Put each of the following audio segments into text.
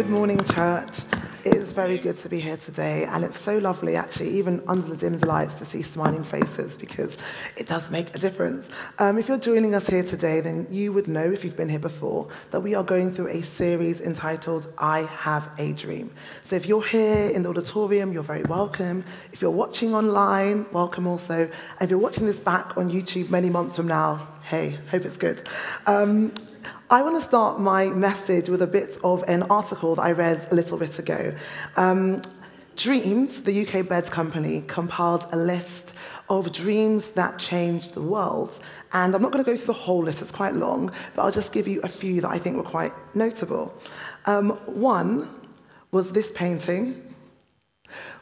Good morning, church. It is very good to be here today, and it's so lovely, actually, even under the dim lights, to see smiling faces because it does make a difference. Um, if you're joining us here today, then you would know, if you've been here before, that we are going through a series entitled I Have a Dream. So if you're here in the auditorium, you're very welcome. If you're watching online, welcome also. And if you're watching this back on YouTube many months from now, hey, hope it's good. Um, I want to start my message with a bit of an article that I read a little bit ago. Um, Dreams, the UK bed company, compiled a list of dreams that changed the world. And I'm not going to go through the whole list, it's quite long, but I'll just give you a few that I think were quite notable. Um, one was this painting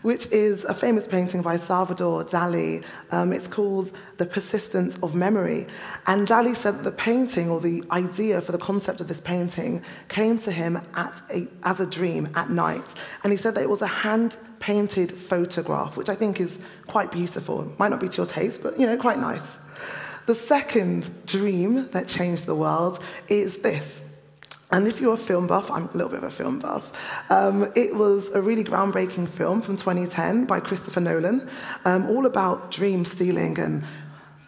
which is a famous painting by Salvador Dali. Um, it's called The Persistence of Memory. And Dali said that the painting, or the idea for the concept of this painting, came to him a, as a dream at night. And he said that it was a hand painted photograph, which I think is quite beautiful. It might not be to your taste, but you know, quite nice. The second dream that changed the world is this. And if you're a film buff, I'm a little bit of a film buff, um, it was a really groundbreaking film from 2010 by Christopher Nolan, um, all about dream stealing and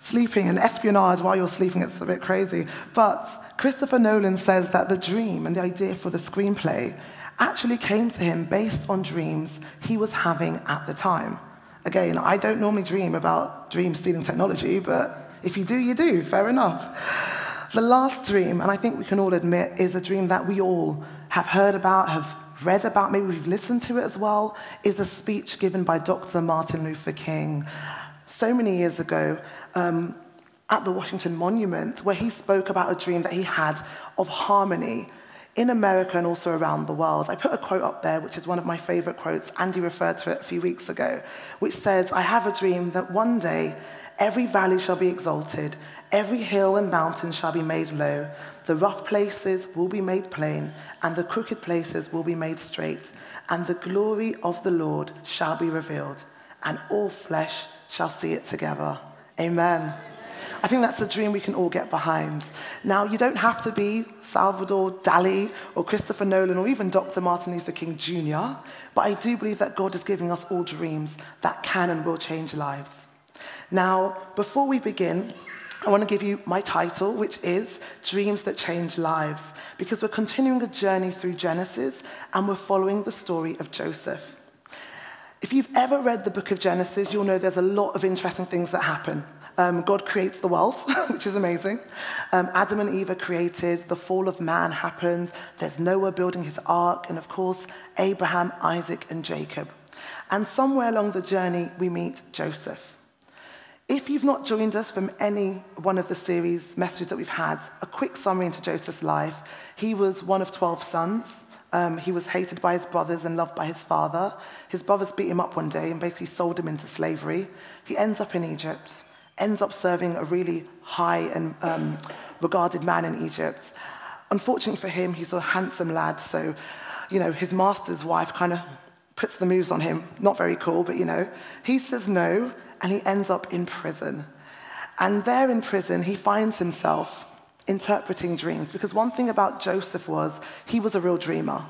sleeping and espionage while you're sleeping. It's a bit crazy. But Christopher Nolan says that the dream and the idea for the screenplay actually came to him based on dreams he was having at the time. Again, I don't normally dream about dream stealing technology, but if you do, you do. Fair enough. The last dream, and I think we can all admit, is a dream that we all have heard about, have read about, maybe we've listened to it as well, is a speech given by Dr. Martin Luther King so many years ago um, at the Washington Monument, where he spoke about a dream that he had of harmony in America and also around the world. I put a quote up there, which is one of my favorite quotes. Andy referred to it a few weeks ago, which says, I have a dream that one day every valley shall be exalted Every hill and mountain shall be made low, the rough places will be made plain, and the crooked places will be made straight, and the glory of the Lord shall be revealed, and all flesh shall see it together. Amen. I think that's a dream we can all get behind. Now, you don't have to be Salvador Dali or Christopher Nolan or even Dr. Martin Luther King Jr., but I do believe that God is giving us all dreams that can and will change lives. Now, before we begin, I want to give you my title, which is Dreams That Change Lives, because we're continuing a journey through Genesis and we're following the story of Joseph. If you've ever read the book of Genesis, you'll know there's a lot of interesting things that happen. Um, God creates the world, which is amazing. Um, Adam and Eve are created, the fall of man happens, there's Noah building his ark, and of course, Abraham, Isaac, and Jacob. And somewhere along the journey, we meet Joseph. If you've not joined us from any one of the series messages that we've had, a quick summary into Joseph's life. He was one of 12 sons. Um, he was hated by his brothers and loved by his father. His brothers beat him up one day and basically sold him into slavery. He ends up in Egypt, ends up serving a really high and um, regarded man in Egypt. Unfortunately for him, he's a handsome lad, so, you know, his master's wife kind of puts the moves on him. Not very cool, but, you know. He says no, and he ends up in prison. And there in prison, he finds himself interpreting dreams because one thing about Joseph was he was a real dreamer.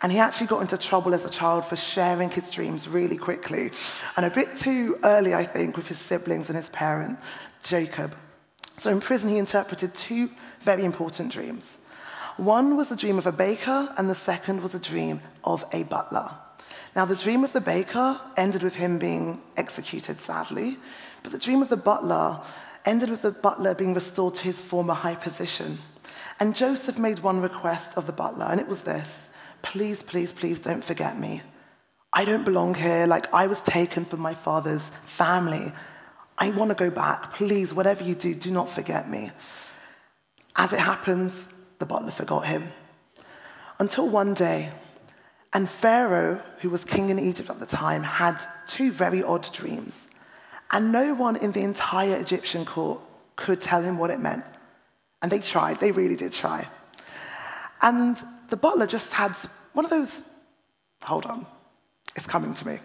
And he actually got into trouble as a child for sharing his dreams really quickly. And a bit too early, I think, with his siblings and his parent, Jacob. So in prison, he interpreted two very important dreams. One was the dream of a baker, and the second was a dream of a butler. Now, the dream of the baker ended with him being executed, sadly, but the dream of the butler ended with the butler being restored to his former high position. And Joseph made one request of the butler, and it was this Please, please, please don't forget me. I don't belong here. Like, I was taken from my father's family. I want to go back. Please, whatever you do, do not forget me. As it happens, the butler forgot him. Until one day, and Pharaoh, who was king in Egypt at the time, had two very odd dreams. And no one in the entire Egyptian court could tell him what it meant. And they tried, they really did try. And the butler just had one of those, hold on, it's coming to me.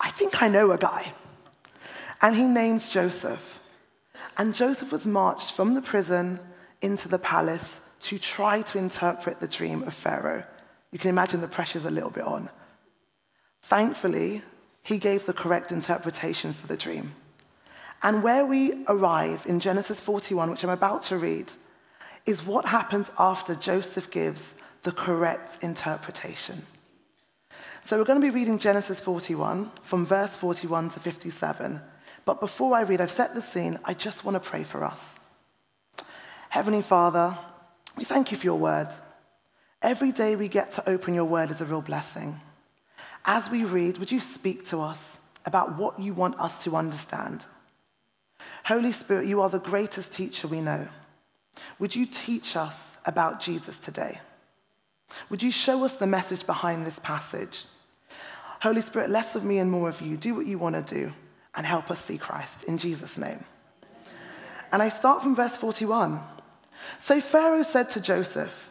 I think I know a guy. And he named Joseph. And Joseph was marched from the prison into the palace to try to interpret the dream of Pharaoh. You can imagine the pressure's a little bit on. Thankfully, he gave the correct interpretation for the dream. And where we arrive in Genesis 41, which I'm about to read, is what happens after Joseph gives the correct interpretation. So we're going to be reading Genesis 41 from verse 41 to 57. But before I read, I've set the scene. I just want to pray for us. Heavenly Father, we thank you for your word. Every day we get to open your word is a real blessing. As we read, would you speak to us about what you want us to understand? Holy Spirit, you are the greatest teacher we know. Would you teach us about Jesus today? Would you show us the message behind this passage? Holy Spirit, less of me and more of you. Do what you want to do and help us see Christ in Jesus' name. And I start from verse 41. So Pharaoh said to Joseph,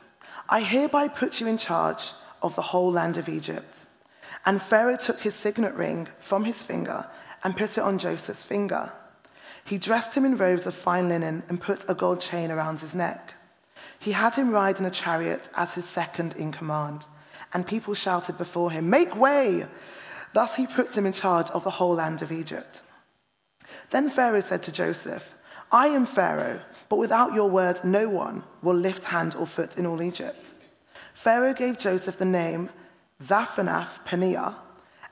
I hereby put you in charge of the whole land of Egypt. And Pharaoh took his signet ring from his finger and put it on Joseph's finger. He dressed him in robes of fine linen and put a gold chain around his neck. He had him ride in a chariot as his second in command, and people shouted before him, Make way! Thus he put him in charge of the whole land of Egypt. Then Pharaoh said to Joseph, I am Pharaoh, but without your word, no one will lift hand or foot in all Egypt. Pharaoh gave Joseph the name Zaphenath Paneah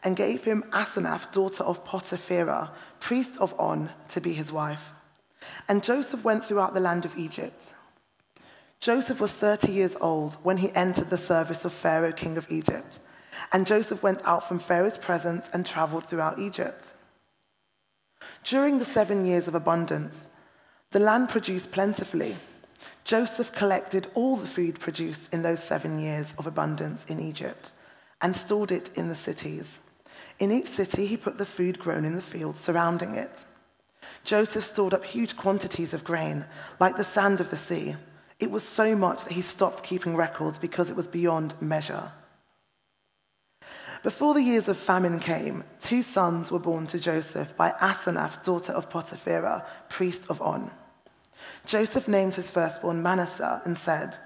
and gave him Asenath, daughter of Potipherah, priest of On, to be his wife. And Joseph went throughout the land of Egypt. Joseph was 30 years old when he entered the service of Pharaoh, king of Egypt. And Joseph went out from Pharaoh's presence and traveled throughout Egypt. During the seven years of abundance, the land produced plentifully. Joseph collected all the food produced in those seven years of abundance in Egypt and stored it in the cities. In each city, he put the food grown in the fields surrounding it. Joseph stored up huge quantities of grain, like the sand of the sea. It was so much that he stopped keeping records because it was beyond measure. Before the years of famine came, two sons were born to Joseph by Asenath, daughter of Potipherah, priest of On. Joseph named his firstborn Manasseh and said,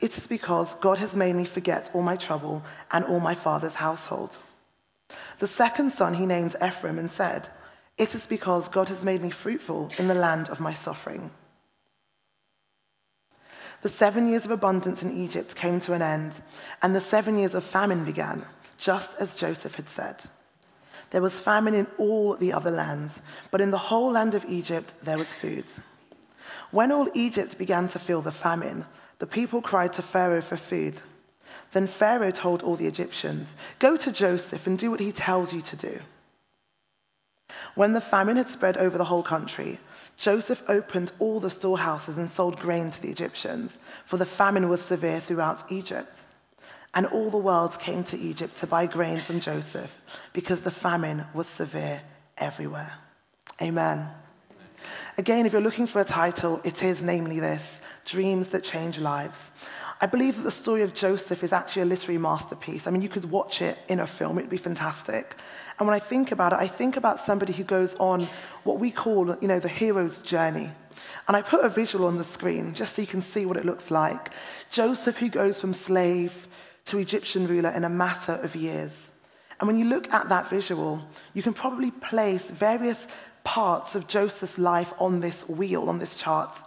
It is because God has made me forget all my trouble and all my father's household. The second son he named Ephraim and said, It is because God has made me fruitful in the land of my suffering. The seven years of abundance in Egypt came to an end, and the seven years of famine began, just as Joseph had said. There was famine in all the other lands, but in the whole land of Egypt there was food. When all Egypt began to feel the famine, the people cried to Pharaoh for food. Then Pharaoh told all the Egyptians, Go to Joseph and do what he tells you to do. When the famine had spread over the whole country, Joseph opened all the storehouses and sold grain to the Egyptians, for the famine was severe throughout Egypt. And all the world came to Egypt to buy grain from Joseph, because the famine was severe everywhere. Amen. Again, if you're looking for a title, it is namely this Dreams That Change Lives. I believe that the story of Joseph is actually a literary masterpiece. I mean, you could watch it in a film, it'd be fantastic. And when I think about it, I think about somebody who goes on what we call, you know, the hero's journey. And I put a visual on the screen just so you can see what it looks like. Joseph, who goes from slave to Egyptian ruler in a matter of years. And when you look at that visual, you can probably place various parts of Joseph's life on this wheel, on this chart.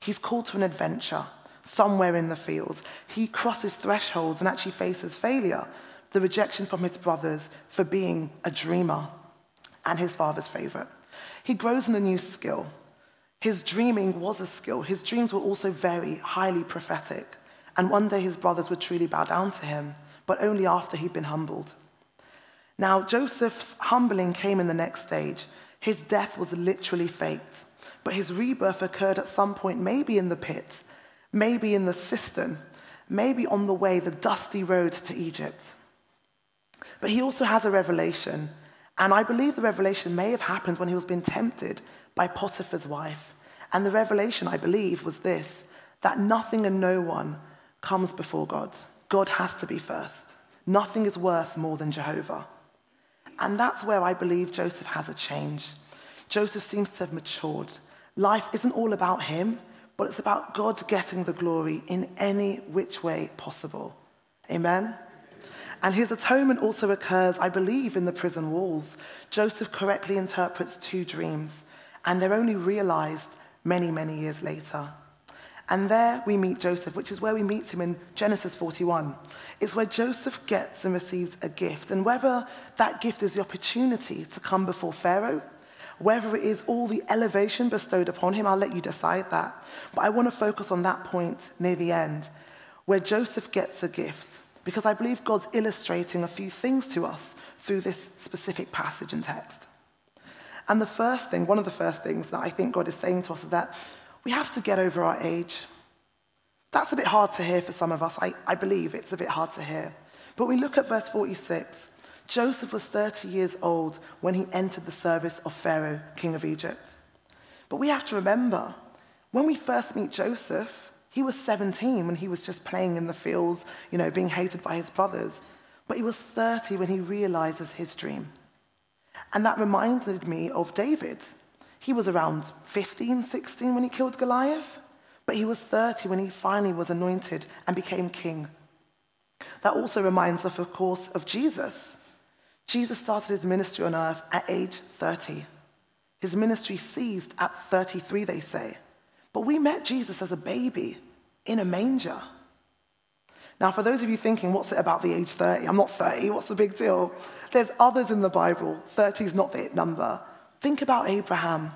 He's called to an adventure somewhere in the fields. He crosses thresholds and actually faces failure, the rejection from his brothers for being a dreamer and his father's favorite. He grows in a new skill. His dreaming was a skill. His dreams were also very highly prophetic. And one day his brothers would truly bow down to him, but only after he'd been humbled. Now, Joseph's humbling came in the next stage. His death was literally faked, but his rebirth occurred at some point, maybe in the pit, maybe in the cistern, maybe on the way, the dusty road to Egypt. But he also has a revelation, and I believe the revelation may have happened when he was being tempted by Potiphar's wife. And the revelation, I believe, was this that nothing and no one comes before God. God has to be first. Nothing is worth more than Jehovah. And that's where I believe Joseph has a change. Joseph seems to have matured. Life isn't all about him, but it's about God getting the glory in any which way possible. Amen? And his atonement also occurs, I believe, in the prison walls. Joseph correctly interprets two dreams, and they're only realized many, many years later. And there we meet Joseph, which is where we meet him in Genesis 41. It's where Joseph gets and receives a gift. And whether that gift is the opportunity to come before Pharaoh, whether it is all the elevation bestowed upon him, I'll let you decide that. But I want to focus on that point near the end, where Joseph gets a gift, because I believe God's illustrating a few things to us through this specific passage and text. And the first thing, one of the first things that I think God is saying to us is that we have to get over our age. That's a bit hard to hear for some of us. I, I believe it's a bit hard to hear. But we look at verse 46. Joseph was 30 years old when he entered the service of Pharaoh, king of Egypt. But we have to remember, when we first meet Joseph, he was 17 when he was just playing in the fields, you know, being hated by his brothers. But he was 30 when he realizes his dream. And that reminded me of David. He was around 15, 16 when he killed Goliath, but he was 30 when he finally was anointed and became king. That also reminds us, of course, of Jesus. Jesus started his ministry on earth at age 30. His ministry ceased at 33, they say. But we met Jesus as a baby in a manger. Now, for those of you thinking, what's it about the age 30? I'm not 30, what's the big deal? There's others in the Bible. 30 is not the number. Think about Abraham.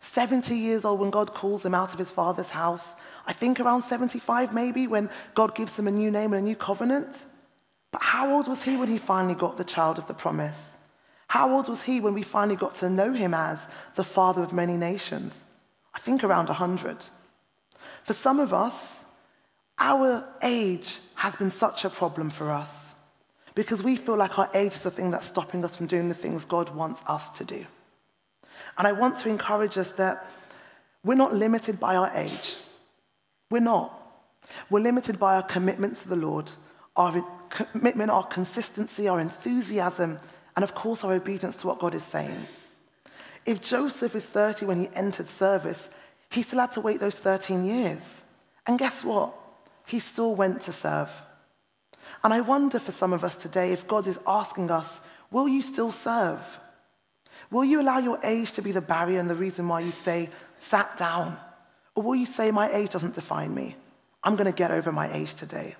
70 years old when God calls him out of his father's house. I think around 75 maybe when God gives him a new name and a new covenant. But how old was he when he finally got the child of the promise? How old was he when we finally got to know him as the father of many nations? I think around 100. For some of us, our age has been such a problem for us because we feel like our age is the thing that's stopping us from doing the things God wants us to do. And I want to encourage us that we're not limited by our age. We're not. We're limited by our commitment to the Lord, our commitment, our consistency, our enthusiasm, and of course, our obedience to what God is saying. If Joseph is 30 when he entered service, he still had to wait those 13 years. And guess what? He still went to serve. And I wonder for some of us today if God is asking us, will you still serve? Will you allow your age to be the barrier and the reason why you stay sat down? Or will you say, my age doesn't define me? I'm going to get over my age today.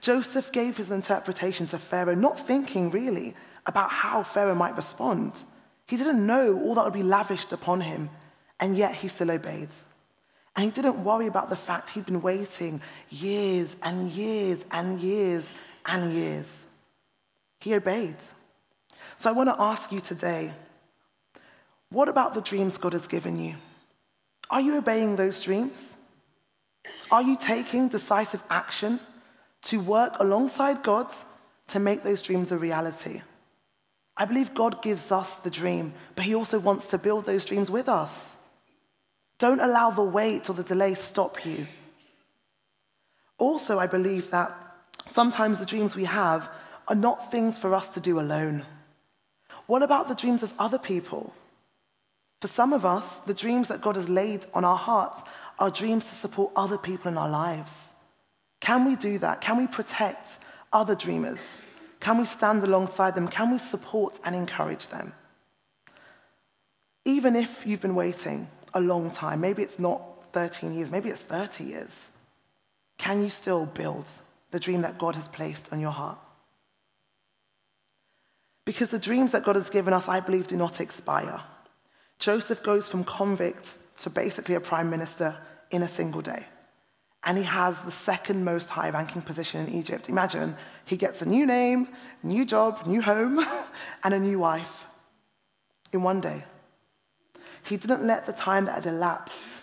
Joseph gave his interpretation to Pharaoh, not thinking really about how Pharaoh might respond. He didn't know all that would be lavished upon him, and yet he still obeyed. And he didn't worry about the fact he'd been waiting years and years and years and years. He obeyed. So I want to ask you today what about the dreams God has given you? Are you obeying those dreams? Are you taking decisive action to work alongside God to make those dreams a reality? I believe God gives us the dream, but He also wants to build those dreams with us. Don't allow the wait or the delay stop you. Also, I believe that sometimes the dreams we have are not things for us to do alone. What about the dreams of other people? For some of us, the dreams that God has laid on our hearts are dreams to support other people in our lives. Can we do that? Can we protect other dreamers? Can we stand alongside them? Can we support and encourage them? Even if you've been waiting a long time, maybe it's not 13 years, maybe it's 30 years, can you still build the dream that God has placed on your heart? Because the dreams that God has given us, I believe, do not expire. Joseph goes from convict to basically a prime minister in a single day. And he has the second most high ranking position in Egypt. Imagine he gets a new name, new job, new home, and a new wife in one day. He didn't let the time that had elapsed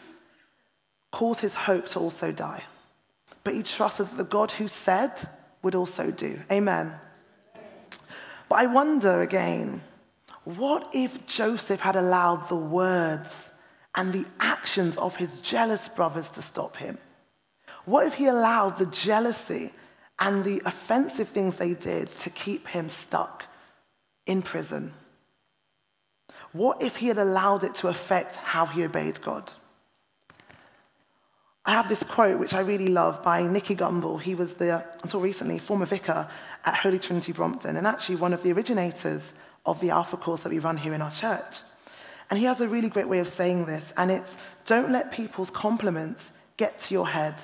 cause his hope to also die, but he trusted that the God who said would also do. Amen. But I wonder again what if Joseph had allowed the words and the actions of his jealous brothers to stop him? What if he allowed the jealousy and the offensive things they did to keep him stuck in prison? What if he had allowed it to affect how he obeyed God? I have this quote which I really love by Nicky Gumbel. He was the, until recently, former vicar at Holy Trinity Brompton and actually one of the originators of the Alpha course that we run here in our church. And he has a really great way of saying this, and it's don't let people's compliments get to your head,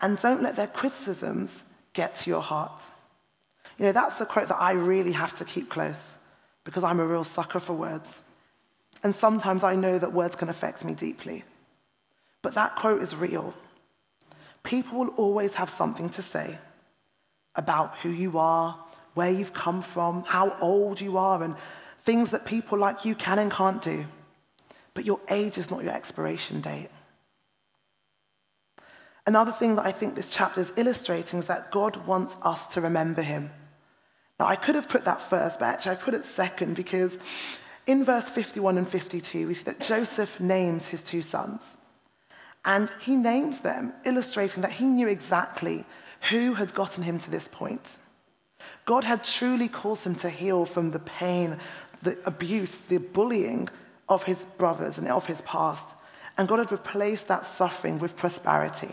and don't let their criticisms get to your heart. You know, that's a quote that I really have to keep close because I'm a real sucker for words. And sometimes I know that words can affect me deeply. But that quote is real. People will always have something to say about who you are, where you've come from, how old you are, and things that people like you can and can't do. But your age is not your expiration date. Another thing that I think this chapter is illustrating is that God wants us to remember him. Now, I could have put that first, but actually I put it second because in verse 51 and 52, we see that Joseph names his two sons. And he names them, illustrating that he knew exactly who had gotten him to this point. God had truly caused him to heal from the pain, the abuse, the bullying of his brothers and of his past. And God had replaced that suffering with prosperity.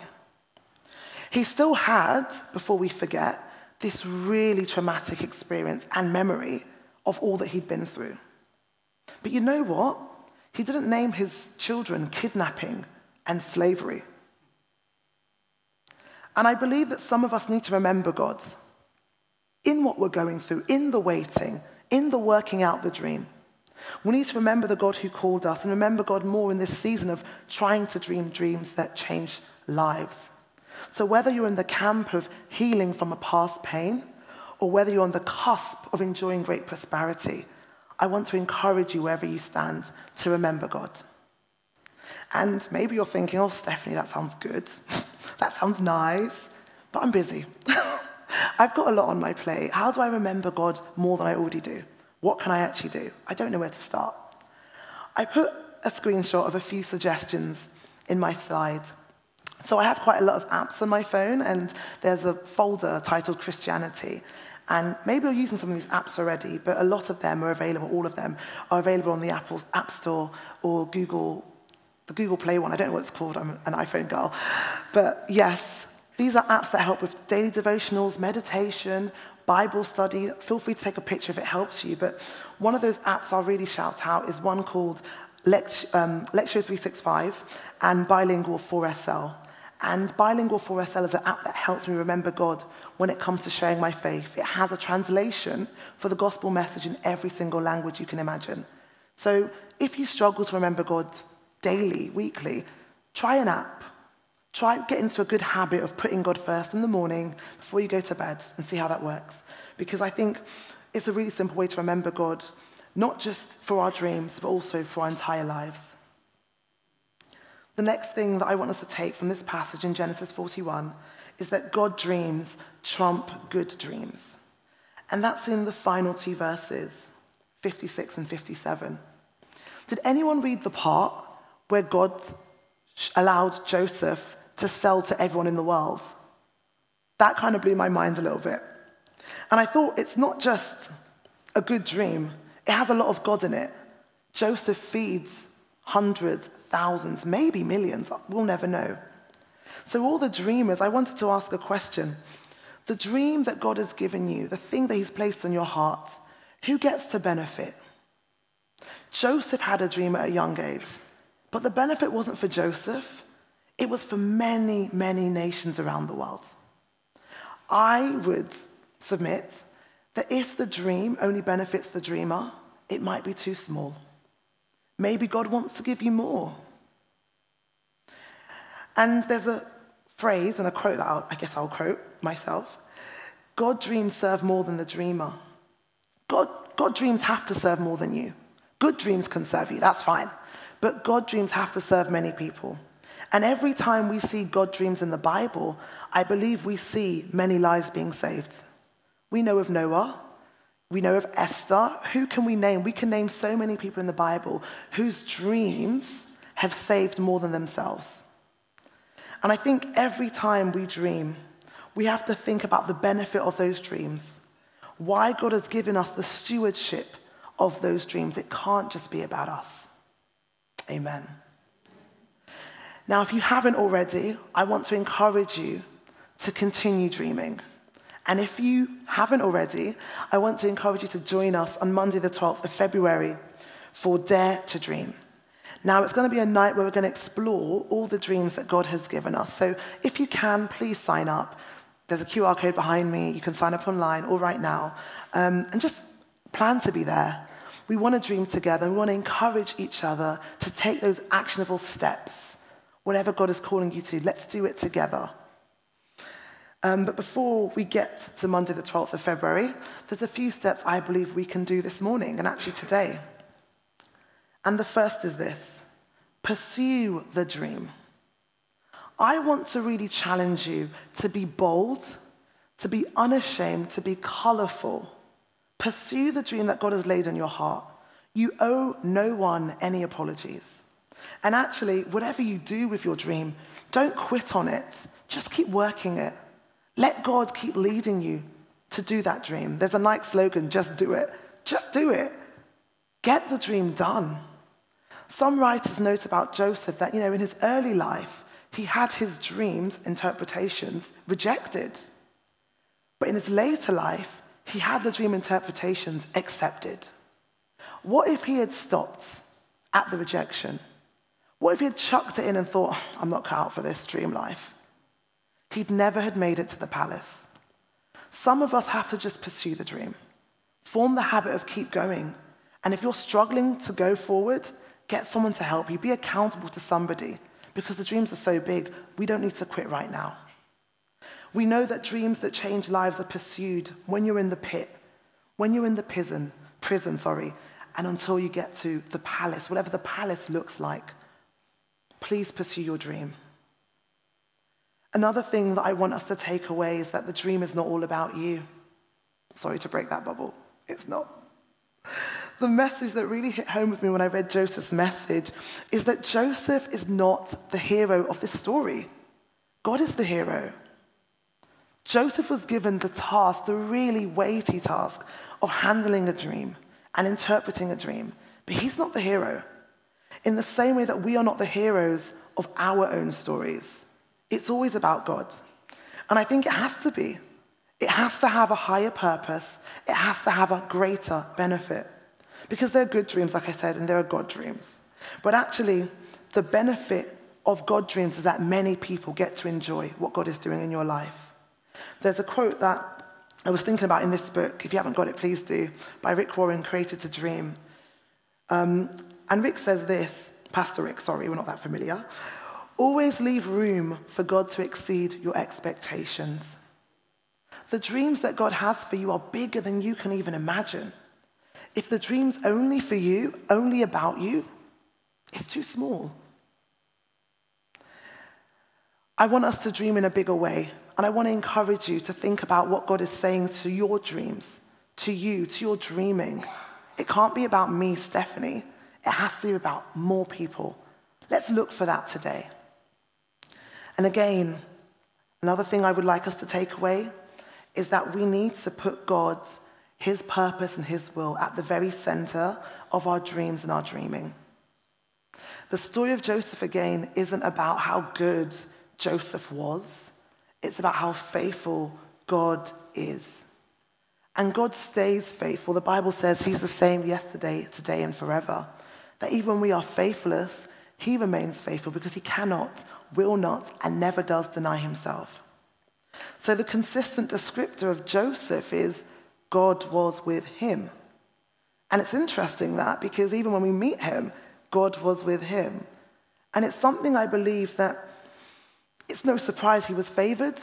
He still had, before we forget, this really traumatic experience and memory of all that he'd been through. But you know what? He didn't name his children kidnapping and slavery. And I believe that some of us need to remember God in what we're going through, in the waiting, in the working out the dream. We need to remember the God who called us and remember God more in this season of trying to dream dreams that change lives. So, whether you're in the camp of healing from a past pain or whether you're on the cusp of enjoying great prosperity, I want to encourage you wherever you stand to remember God. And maybe you're thinking, oh, Stephanie, that sounds good. that sounds nice, but I'm busy. I've got a lot on my plate. How do I remember God more than I already do? What can I actually do? I don't know where to start. I put a screenshot of a few suggestions in my slide. So I have quite a lot of apps on my phone, and there's a folder titled Christianity. And maybe you're using some of these apps already, but a lot of them are available, all of them are available on the Apple App Store or Google the Google Play one. I don't know what it's called, I'm an iPhone girl. But yes, these are apps that help with daily devotionals, meditation, Bible study. Feel free to take a picture if it helps you. But one of those apps I'll really shout out is one called Lect- um, Lectio 365 and Bilingual 4SL. And Bilingual 4SL is an app that helps me remember God when it comes to sharing my faith. It has a translation for the gospel message in every single language you can imagine. So if you struggle to remember God daily, weekly, try an app. Try get into a good habit of putting God first in the morning before you go to bed and see how that works. Because I think it's a really simple way to remember God, not just for our dreams, but also for our entire lives. The next thing that I want us to take from this passage in Genesis 41 is that God dreams trump good dreams. And that's in the final two verses, 56 and 57. Did anyone read the part where God allowed Joseph to sell to everyone in the world. That kind of blew my mind a little bit. And I thought it's not just a good dream, it has a lot of God in it. Joseph feeds hundreds, thousands, maybe millions, we'll never know. So, all the dreamers, I wanted to ask a question. The dream that God has given you, the thing that He's placed on your heart, who gets to benefit? Joseph had a dream at a young age. But the benefit wasn't for Joseph, it was for many, many nations around the world. I would submit that if the dream only benefits the dreamer, it might be too small. Maybe God wants to give you more. And there's a phrase and a quote that I'll, I guess I'll quote myself God dreams serve more than the dreamer. God, God dreams have to serve more than you. Good dreams can serve you, that's fine. But God dreams have to serve many people. And every time we see God dreams in the Bible, I believe we see many lives being saved. We know of Noah. We know of Esther. Who can we name? We can name so many people in the Bible whose dreams have saved more than themselves. And I think every time we dream, we have to think about the benefit of those dreams, why God has given us the stewardship of those dreams. It can't just be about us. Amen. Now, if you haven't already, I want to encourage you to continue dreaming And if you haven't already, I want to encourage you to join us on Monday, the 12th of February for Dare to Dream. Now, it's going to be a night where we're going to explore all the dreams that God has given us. So, if you can, please sign up. There's a QR code behind me. You can sign up online or right now. Um, and just plan to be there. We want to dream together we want to encourage each other to take those actionable steps. Whatever God is calling you to, let's do it together. Um, but before we get to Monday, the 12th of February, there's a few steps I believe we can do this morning and actually today. And the first is this pursue the dream. I want to really challenge you to be bold, to be unashamed, to be colorful. Pursue the dream that God has laid on your heart. You owe no one any apologies. And actually, whatever you do with your dream, don't quit on it. Just keep working it. Let God keep leading you to do that dream. There's a Nike slogan just do it. Just do it. Get the dream done. Some writers note about Joseph that, you know, in his early life, he had his dreams, interpretations, rejected. But in his later life, he had the dream interpretations accepted. What if he had stopped at the rejection? What if he had chucked it in and thought, oh, I'm not cut out for this dream life? He'd never had made it to the palace. Some of us have to just pursue the dream, form the habit of keep going. And if you're struggling to go forward, get someone to help you. Be accountable to somebody because the dreams are so big, we don't need to quit right now. We know that dreams that change lives are pursued when you're in the pit, when you're in the prison, prison, sorry, and until you get to the palace, whatever the palace looks like. Please pursue your dream. Another thing that I want us to take away is that the dream is not all about you. Sorry to break that bubble. It's not. The message that really hit home with me when I read Joseph's message is that Joseph is not the hero of this story. God is the hero. Joseph was given the task, the really weighty task, of handling a dream and interpreting a dream, but he's not the hero. In the same way that we are not the heroes of our own stories. It's always about God. And I think it has to be. It has to have a higher purpose, it has to have a greater benefit. Because they're good dreams, like I said, and there are God dreams. But actually, the benefit of God dreams is that many people get to enjoy what God is doing in your life. There's a quote that I was thinking about in this book. If you haven't got it, please do, by Rick Warren, Created to Dream. Um, and Rick says this, Pastor Rick, sorry, we're not that familiar. Always leave room for God to exceed your expectations. The dreams that God has for you are bigger than you can even imagine. If the dream's only for you, only about you, it's too small. I want us to dream in a bigger way, and I want to encourage you to think about what God is saying to your dreams, to you, to your dreaming. It can't be about me, Stephanie. It has to be about more people. Let's look for that today. And again, another thing I would like us to take away is that we need to put God, His purpose, and His will at the very center of our dreams and our dreaming. The story of Joseph, again, isn't about how good Joseph was, it's about how faithful God is. And God stays faithful. The Bible says He's the same yesterday, today, and forever. That even when we are faithless, He remains faithful because He cannot will not, and never does deny himself. So the consistent descriptor of Joseph is God was with him. And it's interesting that because even when we meet him, God was with him. And it's something I believe that it's no surprise he was favored.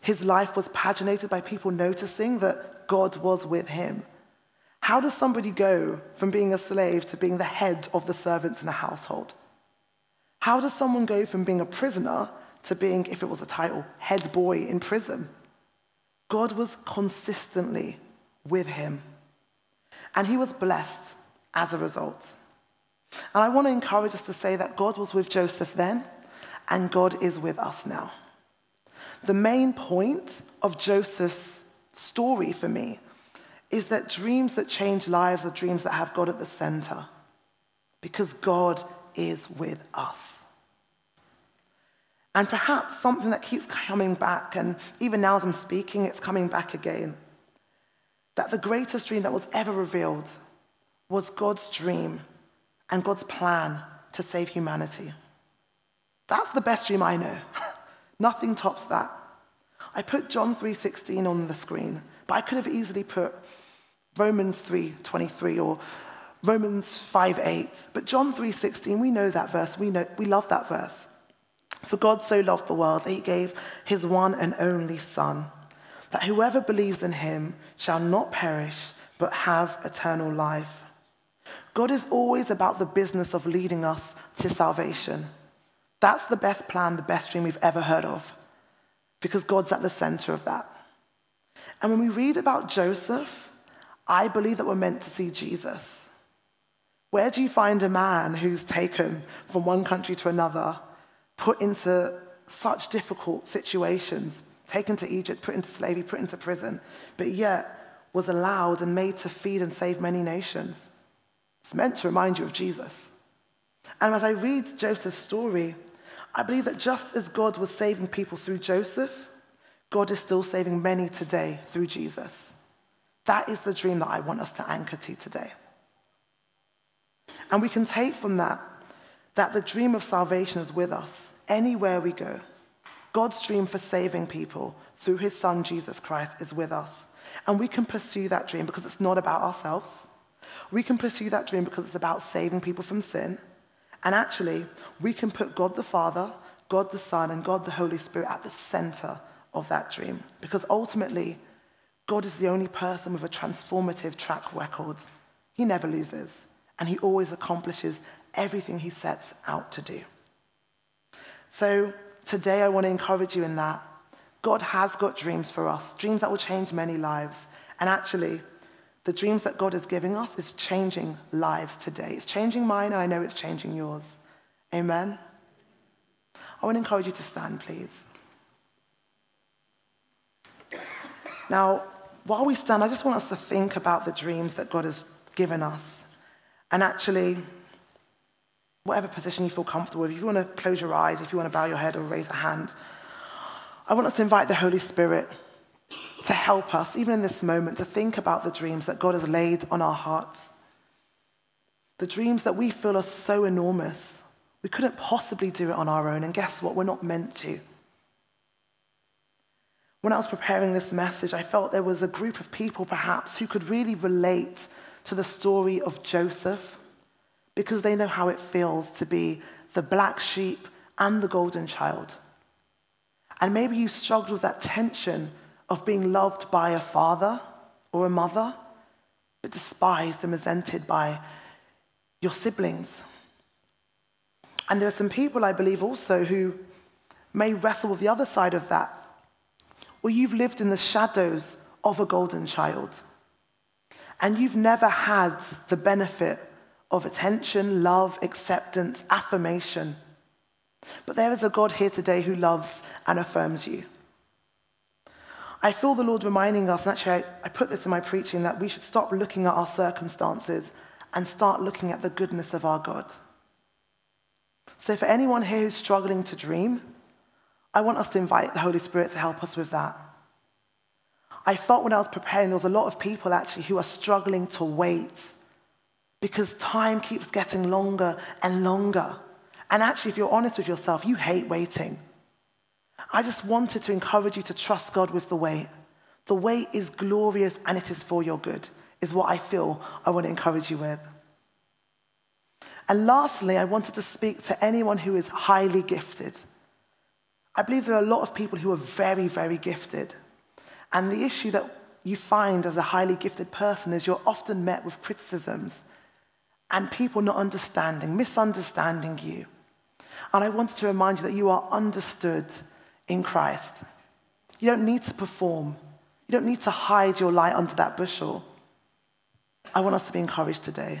His life was paginated by people noticing that God was with him. How does somebody go from being a slave to being the head of the servants in a household? How does someone go from being a prisoner to being, if it was a title, head boy in prison? God was consistently with him. And he was blessed as a result. And I want to encourage us to say that God was with Joseph then, and God is with us now. The main point of Joseph's story for me is that dreams that change lives are dreams that have God at the center, because God is with us. And perhaps something that keeps coming back, and even now as I'm speaking, it's coming back again. That the greatest dream that was ever revealed was God's dream and God's plan to save humanity. That's the best dream I know. Nothing tops that. I put John 3:16 on the screen, but I could have easily put Romans 3:23 or Romans 5:8. But John 3:16, we know that verse. We know we love that verse. For God so loved the world that he gave his one and only son, that whoever believes in him shall not perish but have eternal life. God is always about the business of leading us to salvation. That's the best plan, the best dream we've ever heard of, because God's at the center of that. And when we read about Joseph, I believe that we're meant to see Jesus. Where do you find a man who's taken from one country to another, put into such difficult situations, taken to Egypt, put into slavery, put into prison, but yet was allowed and made to feed and save many nations? It's meant to remind you of Jesus. And as I read Joseph's story, I believe that just as God was saving people through Joseph, God is still saving many today through Jesus. That is the dream that I want us to anchor to today. And we can take from that that the dream of salvation is with us anywhere we go. God's dream for saving people through his son Jesus Christ is with us. And we can pursue that dream because it's not about ourselves. We can pursue that dream because it's about saving people from sin. And actually, we can put God the Father, God the Son, and God the Holy Spirit at the center of that dream. Because ultimately, God is the only person with a transformative track record. He never loses, and he always accomplishes everything he sets out to do. So today, I want to encourage you in that. God has got dreams for us, dreams that will change many lives. And actually, the dreams that God is giving us is changing lives today. It's changing mine, and I know it's changing yours. Amen? I want to encourage you to stand, please. Now, while we stand, I just want us to think about the dreams that God has given us. And actually, whatever position you feel comfortable with, if you want to close your eyes, if you want to bow your head or raise a hand, I want us to invite the Holy Spirit to help us, even in this moment, to think about the dreams that God has laid on our hearts. The dreams that we feel are so enormous. We couldn't possibly do it on our own. And guess what? We're not meant to. When I was preparing this message, I felt there was a group of people perhaps who could really relate to the story of Joseph because they know how it feels to be the black sheep and the golden child. And maybe you struggled with that tension of being loved by a father or a mother, but despised and resented by your siblings. And there are some people, I believe, also who may wrestle with the other side of that, where you've lived in the shadows of a golden child. And you've never had the benefit of attention, love, acceptance, affirmation. But there is a God here today who loves and affirms you. I feel the Lord reminding us, and actually I, I put this in my preaching, that we should stop looking at our circumstances and start looking at the goodness of our God. So, for anyone here who's struggling to dream, I want us to invite the Holy Spirit to help us with that. I felt when I was preparing, there was a lot of people actually who are struggling to wait because time keeps getting longer and longer. And actually, if you're honest with yourself, you hate waiting. I just wanted to encourage you to trust God with the wait. The wait is glorious and it is for your good, is what I feel I want to encourage you with. And lastly, I wanted to speak to anyone who is highly gifted. I believe there are a lot of people who are very, very gifted. And the issue that you find as a highly gifted person is you're often met with criticisms and people not understanding, misunderstanding you. And I wanted to remind you that you are understood in Christ. You don't need to perform. You don't need to hide your light under that bushel. I want us to be encouraged today.